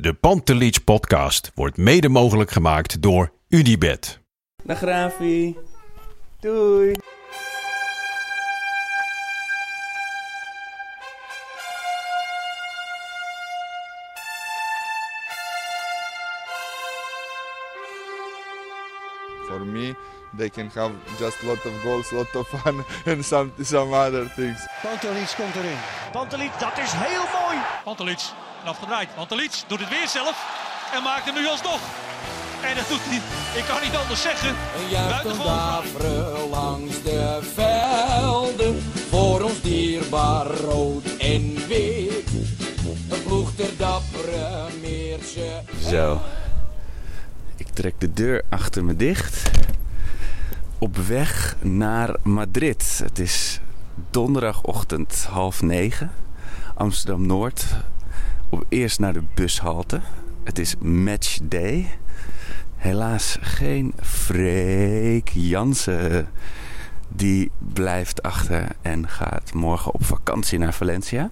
De Pantelich podcast wordt mede mogelijk gemaakt door Unibed. Dag Rafi. Doei. For me, they can have just lot of goals, lot of fun and some some other things. Pantelic komt erin. Pantelic, dat is heel mooi. Pantelic, en afgedraaid. Pantelic doet het weer zelf en maakt hem nu alsnog. En dat doet hij, ik kan niet anders zeggen. Een Buitengewoon langs de velden. Voor ons dierbaar rood en wit. Een ploeg ter dappere meertje. Zo. Ik trek de deur achter me dicht. Op weg naar Madrid. Het is donderdagochtend half negen. Amsterdam Noord. Op eerst naar de bushalte. Het is matchday. Helaas geen Freek Jansen. Die blijft achter en gaat morgen op vakantie naar Valencia.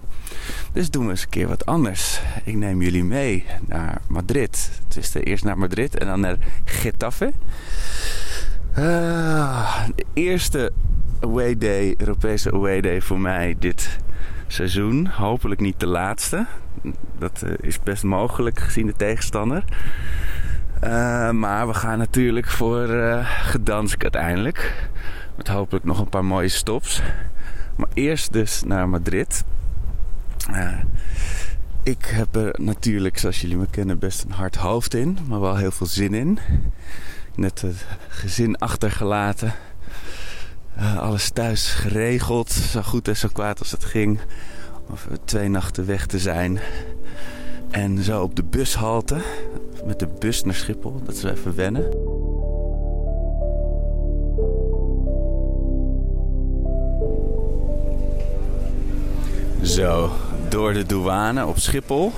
Dus doen we eens een keer wat anders. Ik neem jullie mee naar Madrid. Het is de eerst naar Madrid en dan naar Getafe. De eerste away day, Europese away day voor mij dit seizoen. Hopelijk niet de laatste. Dat eh, is best mogelijk gezien de tegenstander. Eh, maar we gaan natuurlijk voor eh Gdansk uiteindelijk. Met hopelijk nog een paar mooie stops. Maar eerst dus naar Madrid. Ik heb er natuurlijk, zoals jullie me kennen, best een hard hoofd in. Maar wel heel veel zin in. Net het gezin achtergelaten. Alles thuis geregeld. Zo goed en zo kwaad als het ging. Of twee nachten weg te zijn. En zo op de bushalte. Met de bus naar Schiphol. Dat is even wennen. Zo, door de douane op Schiphol.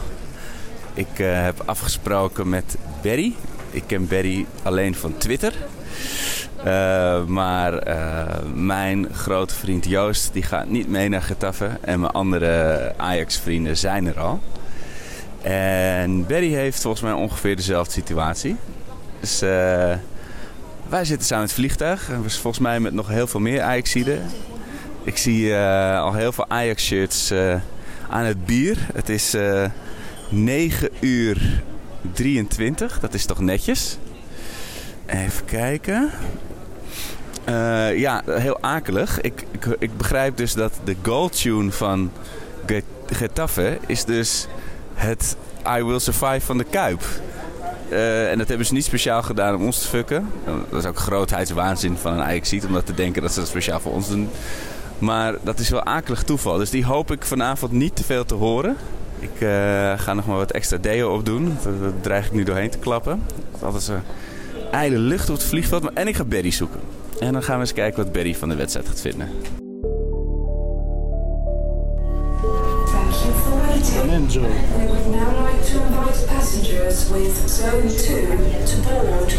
Ik eh, heb afgesproken met Barry. Ik ken Barry alleen van Twitter. Eh, maar eh, mijn grote vriend Joost die gaat niet mee naar Getafe. En mijn andere Ajax-vrienden zijn er al. En Barry heeft volgens mij ongeveer dezelfde situatie. Dus eh, wij zitten samen in het vliegtuig. En volgens mij met nog heel veel meer Ajaxiden. Ik zie al heel veel Ajax-shirts aan het bier. Het is eh 9 uur 23. Dat is toch netjes? Even kijken. Eh, ja, heel akelig. Ik, ik, ik begrijp dus dat de goal-tune van Get- Getafe is dus het I Will Survive van de Kuip. Eh, en dat hebben ze niet speciaal gedaan om ons te fucken. Dat is ook grootheidswaanzin van een ajax om dat te denken dat ze dat speciaal voor ons doen. Maar dat is wel akelig toeval. Dus die hoop ik vanavond niet te veel te horen. Ik eh, ga nog maar wat extra deo opdoen. Daar dreig ik nu doorheen te klappen. Het is altijd ijle lucht op het vliegveld. Maar- En ik ga Berry zoeken. En dan gaan we eens kijken wat Berry van de wedstrijd gaat vinden. We would now like to invite passengers with Zone 2 to board.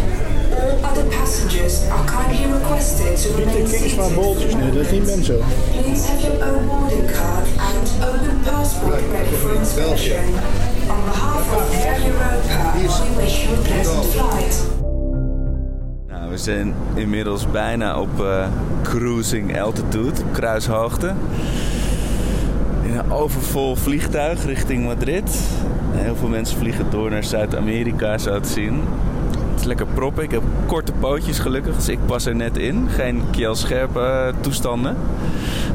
All other passengers are kindly requested to remain seated. bolletjes nu, dat is niet Benzo. Please have your own boarding card and open passport ready for inspection. On behalf of Air Europa, we wish you a pleasant flight. We zijn inmiddels bijna op eh, cruising altitude, kruishoogte. In een overvol vliegtuig richting Madrid. Heel veel mensen vliegen door naar Zuid-Amerika, zo te zien. Het is lekker proppen. Ik heb korte pootjes gelukkig, dus ik pas er net in. Geen kielscherpe eh, toestanden.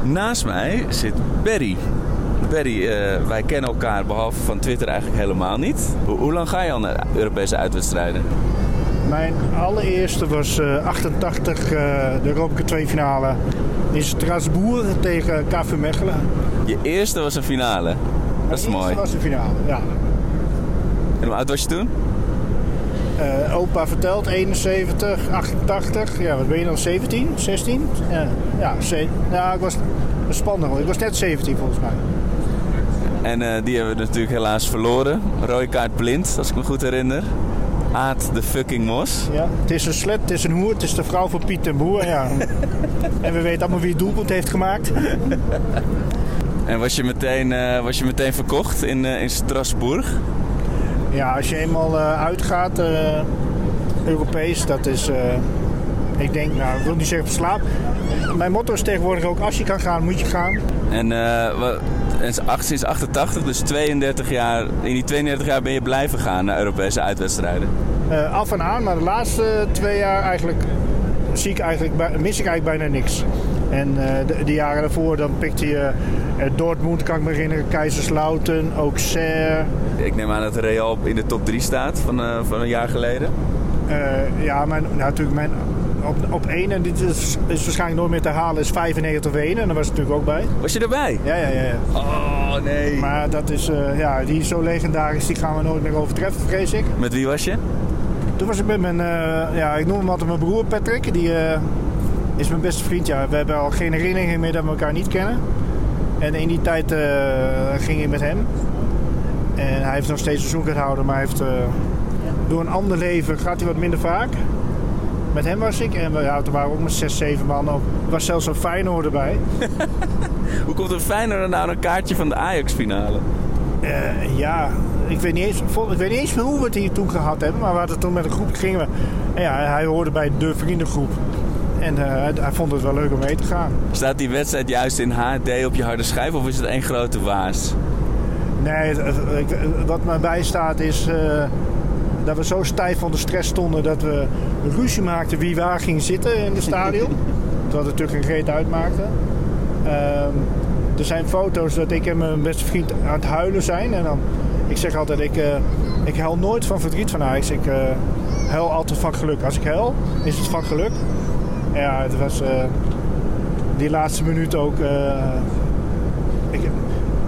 Naast mij zit Barry. Berry, eh, wij kennen elkaar behalve van Twitter eigenlijk helemaal niet. Hoe lang ga je al naar Europese uitwedstrijden? Mijn allereerste was eh, 88, eh, de Europa 2 finale in Strasbourg tegen KV Mechelen. Je eerste was een finale. Dat is Mijn mooi. eerste was de finale, ja. En hoe oud was je toen? Eh, opa vertelt 71, 88. Ja, wat ben je dan? 17, 16? Ja, ja, ik was spannend. hoor. Ik was net 17 volgens mij. En eh, die hebben we natuurlijk helaas verloren. Rode kaart blind, als ik me goed herinner. Aad de fucking Mos. Ja, het is een slet, het is een hoer, het is de vrouw van Piet en Boer. Ja. en we weten allemaal wie het doelpunt heeft gemaakt. En was je meteen, eh, was je meteen verkocht in, eh, in Strasbourg? Ja, als je eenmaal eh, uitgaat, Europees, dat is, ik denk, nou, ik wil niet zeggen verslaafd. Mijn motto is tegenwoordig ook, als je kan gaan, moet je gaan. En, eh, wa- en sinds 88, dus 32 jaar, in die 32 jaar ben je blijven gaan naar Europese uitwedstrijden. Eh, af en aan, maar de laatste twee jaar eigenlijk, zie ik eigenlijk, mis ik eigenlijk bijna niks. En eh, de, de jaren daarvoor, dan pikte je eh, Dortmund, kan ik me herinneren, Kaiserslautern, Auxerre. Ik neem aan dat Real in de top 3 staat van, eh, van een jaar geleden. Eh, ja, mijn, nou, natuurlijk mijn op, op één, en dit is, is waarschijnlijk nooit meer te halen, is 95 of 1. En daar was ik natuurlijk ook bij. Was je erbij? Ja, ja, ja. ja. Oh nee. Maar dat is, eh, ja, die is zo legendarisch, die gaan we nooit meer overtreffen, vrees ik. Met wie was je? Toen was ik met mijn, eh, ja, ik noem hem altijd mijn broer Patrick. Die eh, is mijn beste vriend. Ja, we hebben al geen herinneringen meer dat we elkaar niet kennen. En in die tijd ging ik met hem. En hij heeft nog steeds een zoekhouden, maar hij heeft, door een ander leven gaat hij wat minder vaak. Met hem was ik. En we, ja, toen waren ook met zes, zeven man. Ook. Er was zelfs een Feyenoord erbij. Hoe komt een Feyenoord nou een kaartje van de Ajax-finale? Eh, ja, ik weet, niet eens, ik weet niet eens meer hoe we het hier toen gehad hebben. Maar we hadden toen met een groep gingen we. En ja, hij hoorde bij de vriendengroep. En eh, hij, vond het wel leuk om mee te gaan. Staat die wedstrijd juist in HD op je harde schijf of is het één grote waas? Nee, wat mij bijstaat is eh, dat we zo stijf van de stress stonden dat we ruzie maakten wie waar ging zitten in het stadion. Terwijl het natuurlijk geen reet uitmaakte. Ehm, er zijn foto's dat ik en mijn beste vriend aan het huilen zijn. En dan, ik zeg altijd, ik, eh, ik huil nooit van verdriet van Ajax. Ik eh, huil altijd van geluk. Als ik huil, is het van geluk. En ja, het was eh, die laatste minuut ook... eh, ik, het-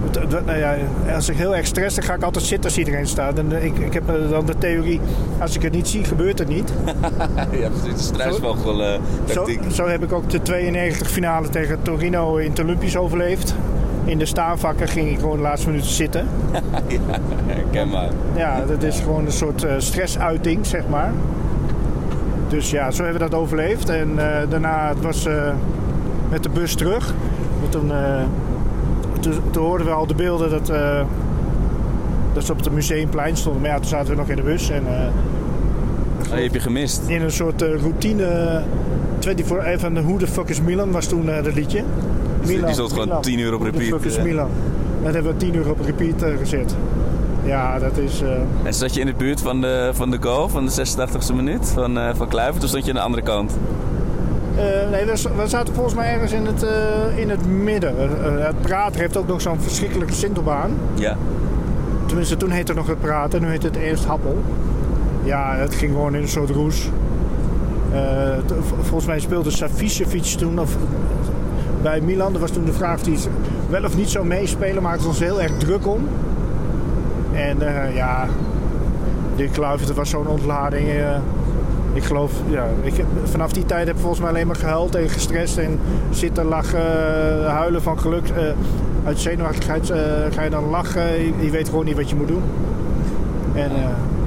het- nou ja, als ik heel erg stress, dan ga ik altijd zitten als iedereen staat. En eh, ik, ik heb eh, dan de theorie, als ik het niet zie, gebeurt het niet. ja, precies. De struisvogel eh Zo, tactiek. zo heb ik ook de 92 finale tegen Torino in het Olympisch overleefd. In de staanvakken ging ik gewoon de laatste minuten zitten. ja, herkenbaar. Ja, dat is gewoon een soort eh, stressuiting, zeg maar. Dus ja, zo hebben we dat overleefd. En eh, daarna het was eh, met de bus terug. Toen, eh, toen, toen hoorden we al de beelden dat, eh, dat ze op het museumplein stonden. Maar ja, toen zaten we nog in de bus. En, Oh, die heb je gemist. in een soort eh, routine. 24 eh, van de Who the fuck is Milan was toen dat liedje. die stond gewoon 10 uur op Who the repeat, fuck is. Milan. Dat hebben we 10 uur op repeat gezet. Ja, dat is... En zat je in de buurt van de, van de goal, van de 86e minuut van, eh van Kluivert? Of stond je aan de andere kant? Eh, nee, we, zaten volgens mij ergens in het, eh, in het midden. Eh, het prater heeft ook nog zo'n verschrikkelijke sintelbaan. Ja. Tenminste, toen heette het nog het praten, nu heet het eerst Happel. Ja, het ging gewoon in een soort roes. Volgens mij speelde Savicevic toen of, bij Milan. Er was toen de vraag of hij wel of niet zou meespelen, maakte ons heel erg druk om. En ja, Dirk Kluivert, het was zo'n ontlading. Ik geloof, ja, ik vanaf die tijd heb ik volgens mij alleen maar gehuild en gestrest en zitten lachen, eh, huilen van geluk. eh, uit zenuwachtigheid eh, ga je dan lachen, je, weet gewoon niet wat je moet doen. En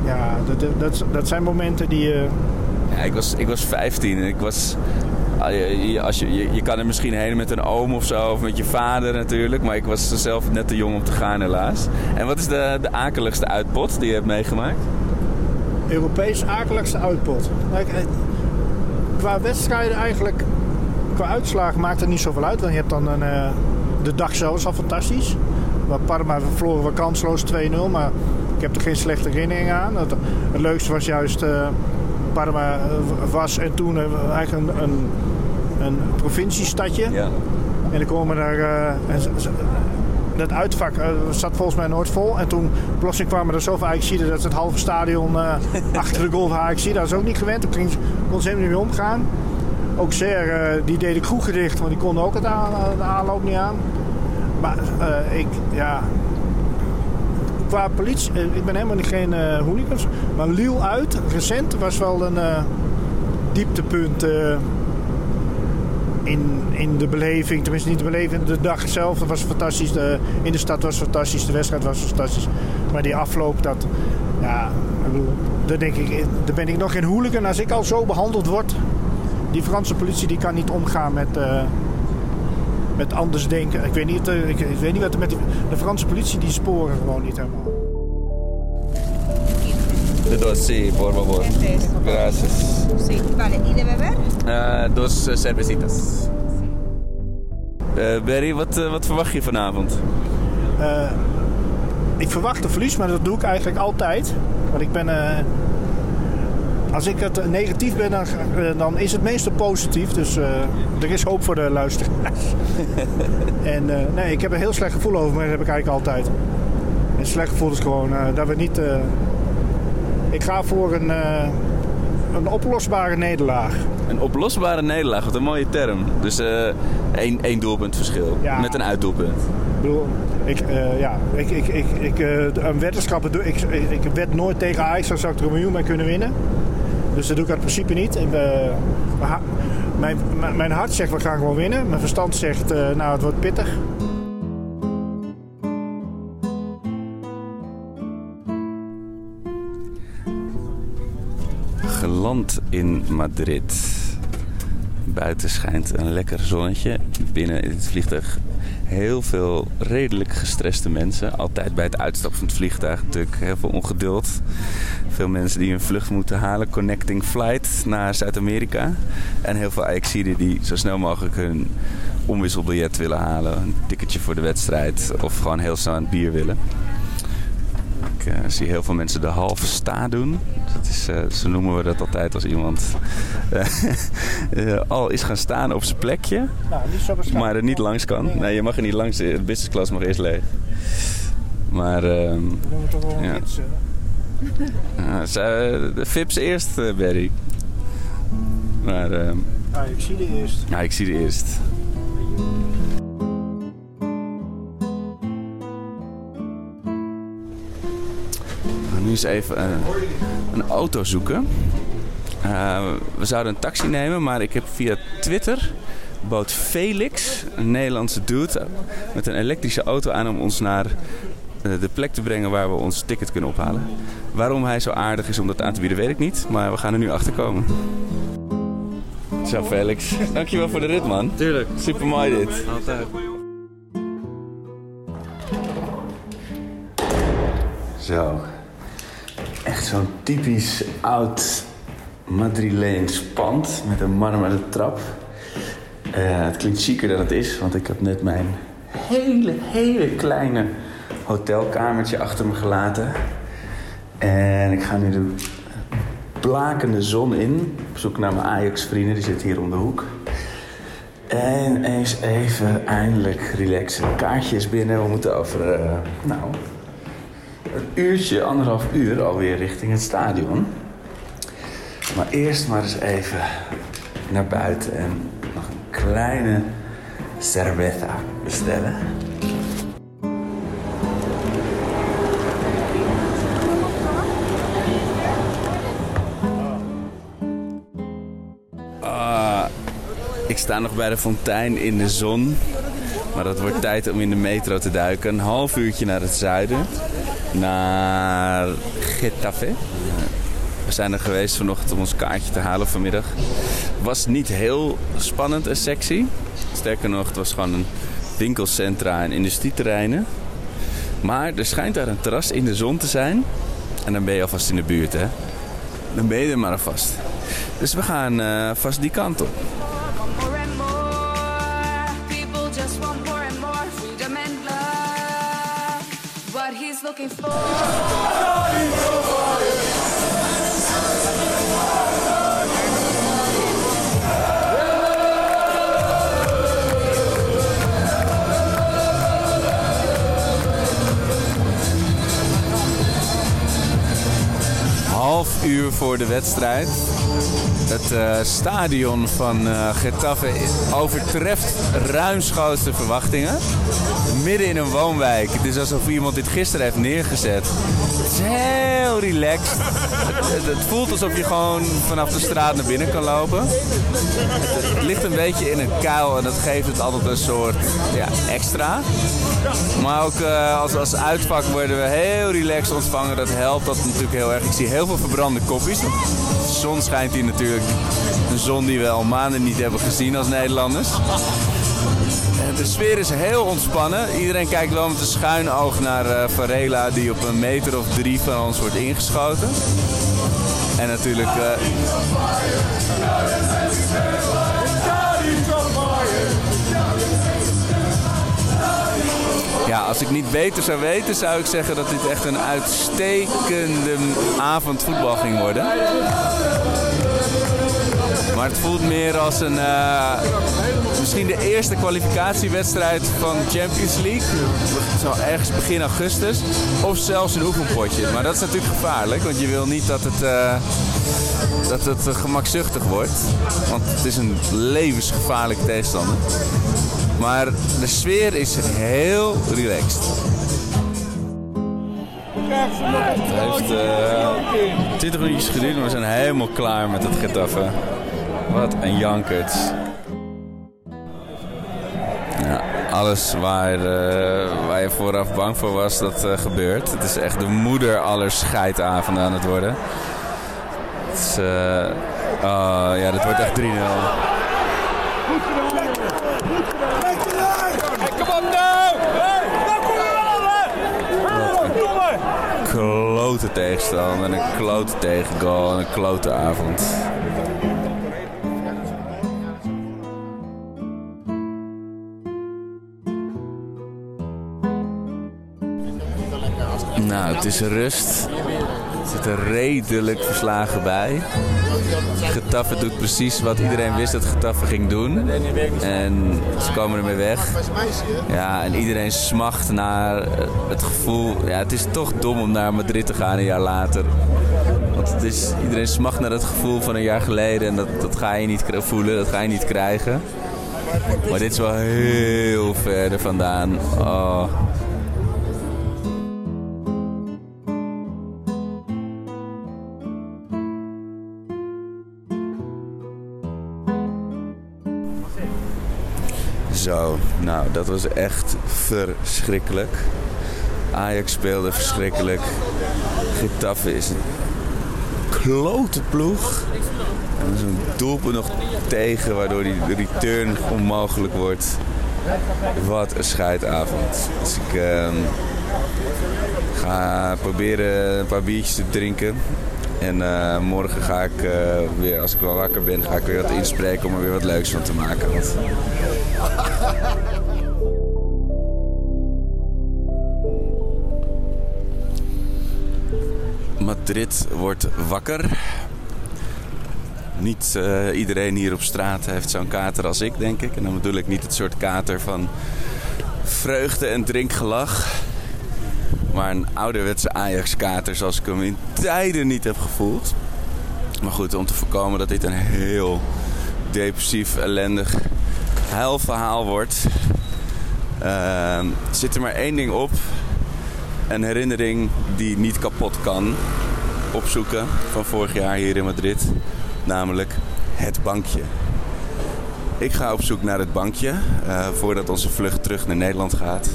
ja, dat, dat, dat, zijn momenten die... Ja, ik was, ik was 15 en ik was... ah, Als je, je, je kan er misschien heen met een oom of zo, of met je vader natuurlijk. Maar ik was zelf net te jong om te gaan helaas. En wat is de, de akeligste uitpot die je hebt meegemaakt? Europees akeligste uitpot. Eh, qua wedstrijden eigenlijk, qua uitslagen maakt het niet zoveel uit. Want je hebt dan een, eh, de dag zelf is al fantastisch. Waar Parma verloren we kansloos 2-0, maar ik heb er geen slechte herinneringen aan. Het, het leukste was juist eh, Parma was en toen eigenlijk een, een, een provinciestadje. Ja. En dan komen daar. en ze- dat uitvak eh, zat volgens mij nooit vol. En toen plotseling kwamen er zoveel Ajaxiden dat het halve stadion eh, achter de goal van Ajaxiden. Dat was ook niet gewend. Toen ging, kon ze helemaal niet meer omgaan. Ook Ser, eh, die deed de kroeg dicht, want die konden ook het aan, de aanloop niet aan. Maar ik, ja... Qua politie, ik ben helemaal niet geen eh hooligans. Maar Lille uit, recent, was wel een dieptepunt in, in de beleving. Tenminste, niet de beleving, de dag zelf was fantastisch. De, in de stad was fantastisch, de wedstrijd was fantastisch. Maar die afloop, dat... Ja, daar, denk ik, daar ben ik nog geen hooligan als ik al zo behandeld word. Die Franse politie die kan niet omgaan met, eh, met anders denken. Ik weet, niet, eh, ik, ik weet niet wat er met die, de Franse politie, die sporen gewoon niet helemaal. De dos, sí, por favor. Gracias. Sí, vale. ¿Y de beber? Eh, dos eh, cervecitas. Eh, Barry, wat, wat verwacht je vanavond? Eh, ik verwacht een verlies, maar dat doe ik eigenlijk altijd. Want ik ben... eh, als ik het negatief ben, dan, dan is het meestal positief. Dus eh, er is hoop voor de luisteraars. en eh, nee, ik heb een heel slecht gevoel over, maar dat heb ik eigenlijk altijd. En een slecht gevoel is gewoon eh, dat we niet... ik ga voor een, eh, een oplosbare nederlaag. Een oplosbare nederlaag, wat een mooie term. Dus eh, één, één doelpunt verschil. Ja. Met een uitdoelpunt. Ik bedoel, ik, eh, ja, ik, ik, ik, ik, een weddenschappen doe ik, ik, wed nooit tegen Ajax, dan zou ik er een miljoen mee kunnen winnen. Dus dat doe ik uit principe niet. Ik, mijn mijn, hart zegt we gaan gewoon winnen. Mijn verstand zegt nou het wordt pittig. Geland in Madrid. Buiten schijnt een lekker zonnetje. Binnen in het vliegtuig heel veel redelijk gestreste mensen. Altijd bij het uitstappen van het vliegtuig natuurlijk heel veel ongeduld. Veel mensen die hun vlucht moeten halen. Connecting flight naar Zuid-Amerika. En heel veel Ajaxiden die zo snel mogelijk hun omwisselbiljet willen halen. Een ticketje voor de wedstrijd. Of gewoon heel snel aan het bier willen. Ik eh, zie heel veel mensen de halve sta doen. Dat is, eh, zo noemen we dat altijd als iemand eh, al is gaan staan op zijn plekje, Nou, niet maar er niet langs kan. Nee, je mag er niet langs. De business class mag eerst leeg. Maar ehm, doen we toch wel Ja. de Vips eerst, Barry. Maar ehm, Ah, ik zie de eerst. ja, ik zie de eerst. Eens even een, een auto zoeken. Eh, we zouden een taxi nemen, maar ik heb via Twitter bood Felix, een Nederlandse dude, met een elektrische auto aan om ons naar eh, de plek te brengen waar we ons ticket kunnen ophalen. Waarom hij zo aardig is om dat aan te bieden, weet ik niet, maar we gaan er nu achter komen. Zo Felix, dankjewel voor de rit man. Tuurlijk. Super mooi dit. Altijd. Zo. Zo'n typisch oud Madrileens pand met een marmeren trap. Eh, het klinkt chiquer dan het is, want ik heb net mijn hele, hele kleine hotelkamertje achter me gelaten. En ik ga nu de blakende zon in. Op zoek naar mijn Ajax-vrienden, die zitten hier om de hoek. En eens even eindelijk relaxen. Kaartje is binnen. We moeten over, eh, nou, een uurtje, anderhalf uur alweer richting het stadion. Maar eerst maar eens even naar buiten en nog een kleine cerveza bestellen. Ah, ik sta nog bij de fontein in de zon. Maar dat wordt tijd om in de metro te duiken. Een half uurtje naar het zuiden. Naar Getafe. We zijn er geweest vanochtend om ons kaartje te halen vanmiddag. Was niet heel spannend en sexy. Sterker nog, het was gewoon een winkelcentra en industrieterreinen. Maar er schijnt daar een terras in de zon te zijn. En dan ben je alvast in de buurt, hè. Dan ben je er maar alvast. Dus we gaan eh, vast die kant op. Half uur voor de wedstrijd. Het eh, stadion van eh Getafe overtreft ruimschoots de verwachtingen. Midden in een woonwijk. Het is alsof iemand dit gisteren heeft neergezet. Het is heel relaxed. Het, het- voelt alsof je gewoon vanaf de straat naar binnen kan lopen. Het, ligt een beetje in een kuil en dat geeft het altijd een soort ja, extra. Maar ook eh, als, als uitvak worden we heel relaxed ontvangen. Dat helpt dat natuurlijk heel erg. Ik zie heel veel verbrande kopjes. De zon schijnt hier natuurlijk. Een zon die we al maanden niet hebben gezien als Nederlanders. De sfeer is heel ontspannen. Iedereen kijkt wel met een schuin oog naar eh, Varela die op een meter of drie van ons wordt ingeschoten. En natuurlijk eh, Ja, als ik niet beter zou weten, zou ik zeggen dat dit echt een uitstekende avond voetbal ging worden. Maar het voelt meer als een. eh, misschien de eerste kwalificatiewedstrijd van Champions League. Zo ergens begin augustus. Of zelfs een oefenpotje. Maar dat is natuurlijk gevaarlijk, want je wil niet dat het. eh, dat het eh, gemakzuchtig wordt. Want het is een levensgevaarlijke tegenstander. Maar de sfeer is heel relaxed. Het heeft eh 20 minuutjes geduurd, maar we zijn helemaal klaar met het Getafe. Wat een jankert. Ja, alles waar, eh, waar je vooraf bang voor was, dat eh, gebeurt. Het is echt de moeder aller scheidavonden aan het worden. Het is, eh, oh, ja, dit wordt echt 3-0. Kom op nou! klote tegenstander en een klote tegengoal en een klote avond. Het is rust. Er zitten redelijk verslagen bij. Getafe doet precies wat iedereen wist dat Getafe ging doen. En ze komen ermee weg. Ja, en iedereen smacht naar het gevoel. Ja, het is toch dom om naar Madrid te gaan een jaar later. Want het is, iedereen smacht naar het gevoel van een jaar geleden. En dat, dat ga je niet voelen, dat ga je niet krijgen. Maar dit is wel heel ver er vandaan. Oh. Zo, nou, dat was echt verschrikkelijk. Ajax speelde verschrikkelijk. Getafe is een klote ploeg. En er is een doelpunt nog tegen, waardoor die return onmogelijk wordt. Wat een scheidavond. Dus ik ehm, ga proberen een paar biertjes te drinken. En eh, morgen ga ik eh, weer, als ik wel wakker ben, ga ik weer wat inspreken om er weer wat leuks van te maken. Madrid wordt wakker. Niet eh, iedereen hier op straat heeft zo'n kater als ik, denk ik. En dan bedoel ik niet het soort kater van vreugde en drinkgelach. Maar een ouderwetse Ajax-kater zoals ik hem in tijden niet heb gevoeld. Maar goed, om te voorkomen dat dit een heel depressief, ellendig huilverhaal wordt... ehm, zit er maar één ding op. Een herinnering die niet kapot kan opzoeken van vorig jaar hier in Madrid. Namelijk het bankje. Ik ga op zoek naar het bankje eh, voordat onze vlucht terug naar Nederland gaat.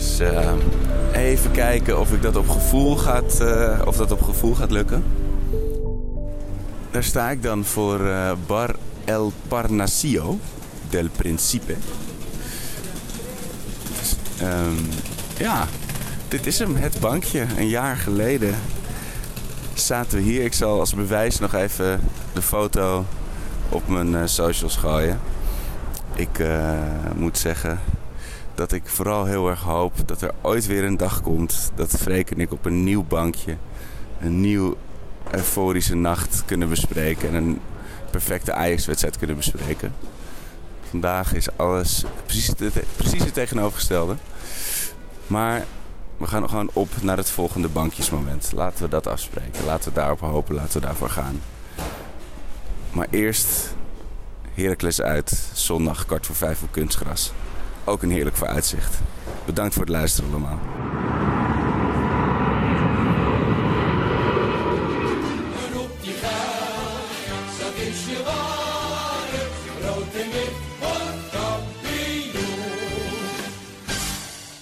Dus eh, even kijken of ik dat op gevoel gaat, eh, of dat op gevoel gaat lukken. Daar sta ik dan voor eh, Bar El Parnasio del Principe. Dus, ehm, ja, dit is hem, het bankje. Een jaar geleden zaten we hier. Ik zal als bewijs nog even de foto op mijn eh, socials gooien. Ik moet zeggen dat ik vooral heel erg hoop dat er ooit weer een dag komt dat Freek en ik op een nieuw bankje een nieuw euforische nacht kunnen bespreken en een perfecte Ajax-wedstrijd kunnen bespreken. Vandaag is alles precies het, precies tegenovergestelde. Maar We gaan gewoon op naar het volgende bankjesmoment. Laten we dat afspreken. Laten we daarop hopen. Laten we daarvoor gaan. Maar eerst Heracles uit. Zondag kwart voor vijf op kunstgras. Ook een heerlijk vooruitzicht. Bedankt voor het luisteren allemaal. En.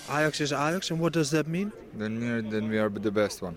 Ajax is Ajax, and what does that mean? Then, then we are the best one.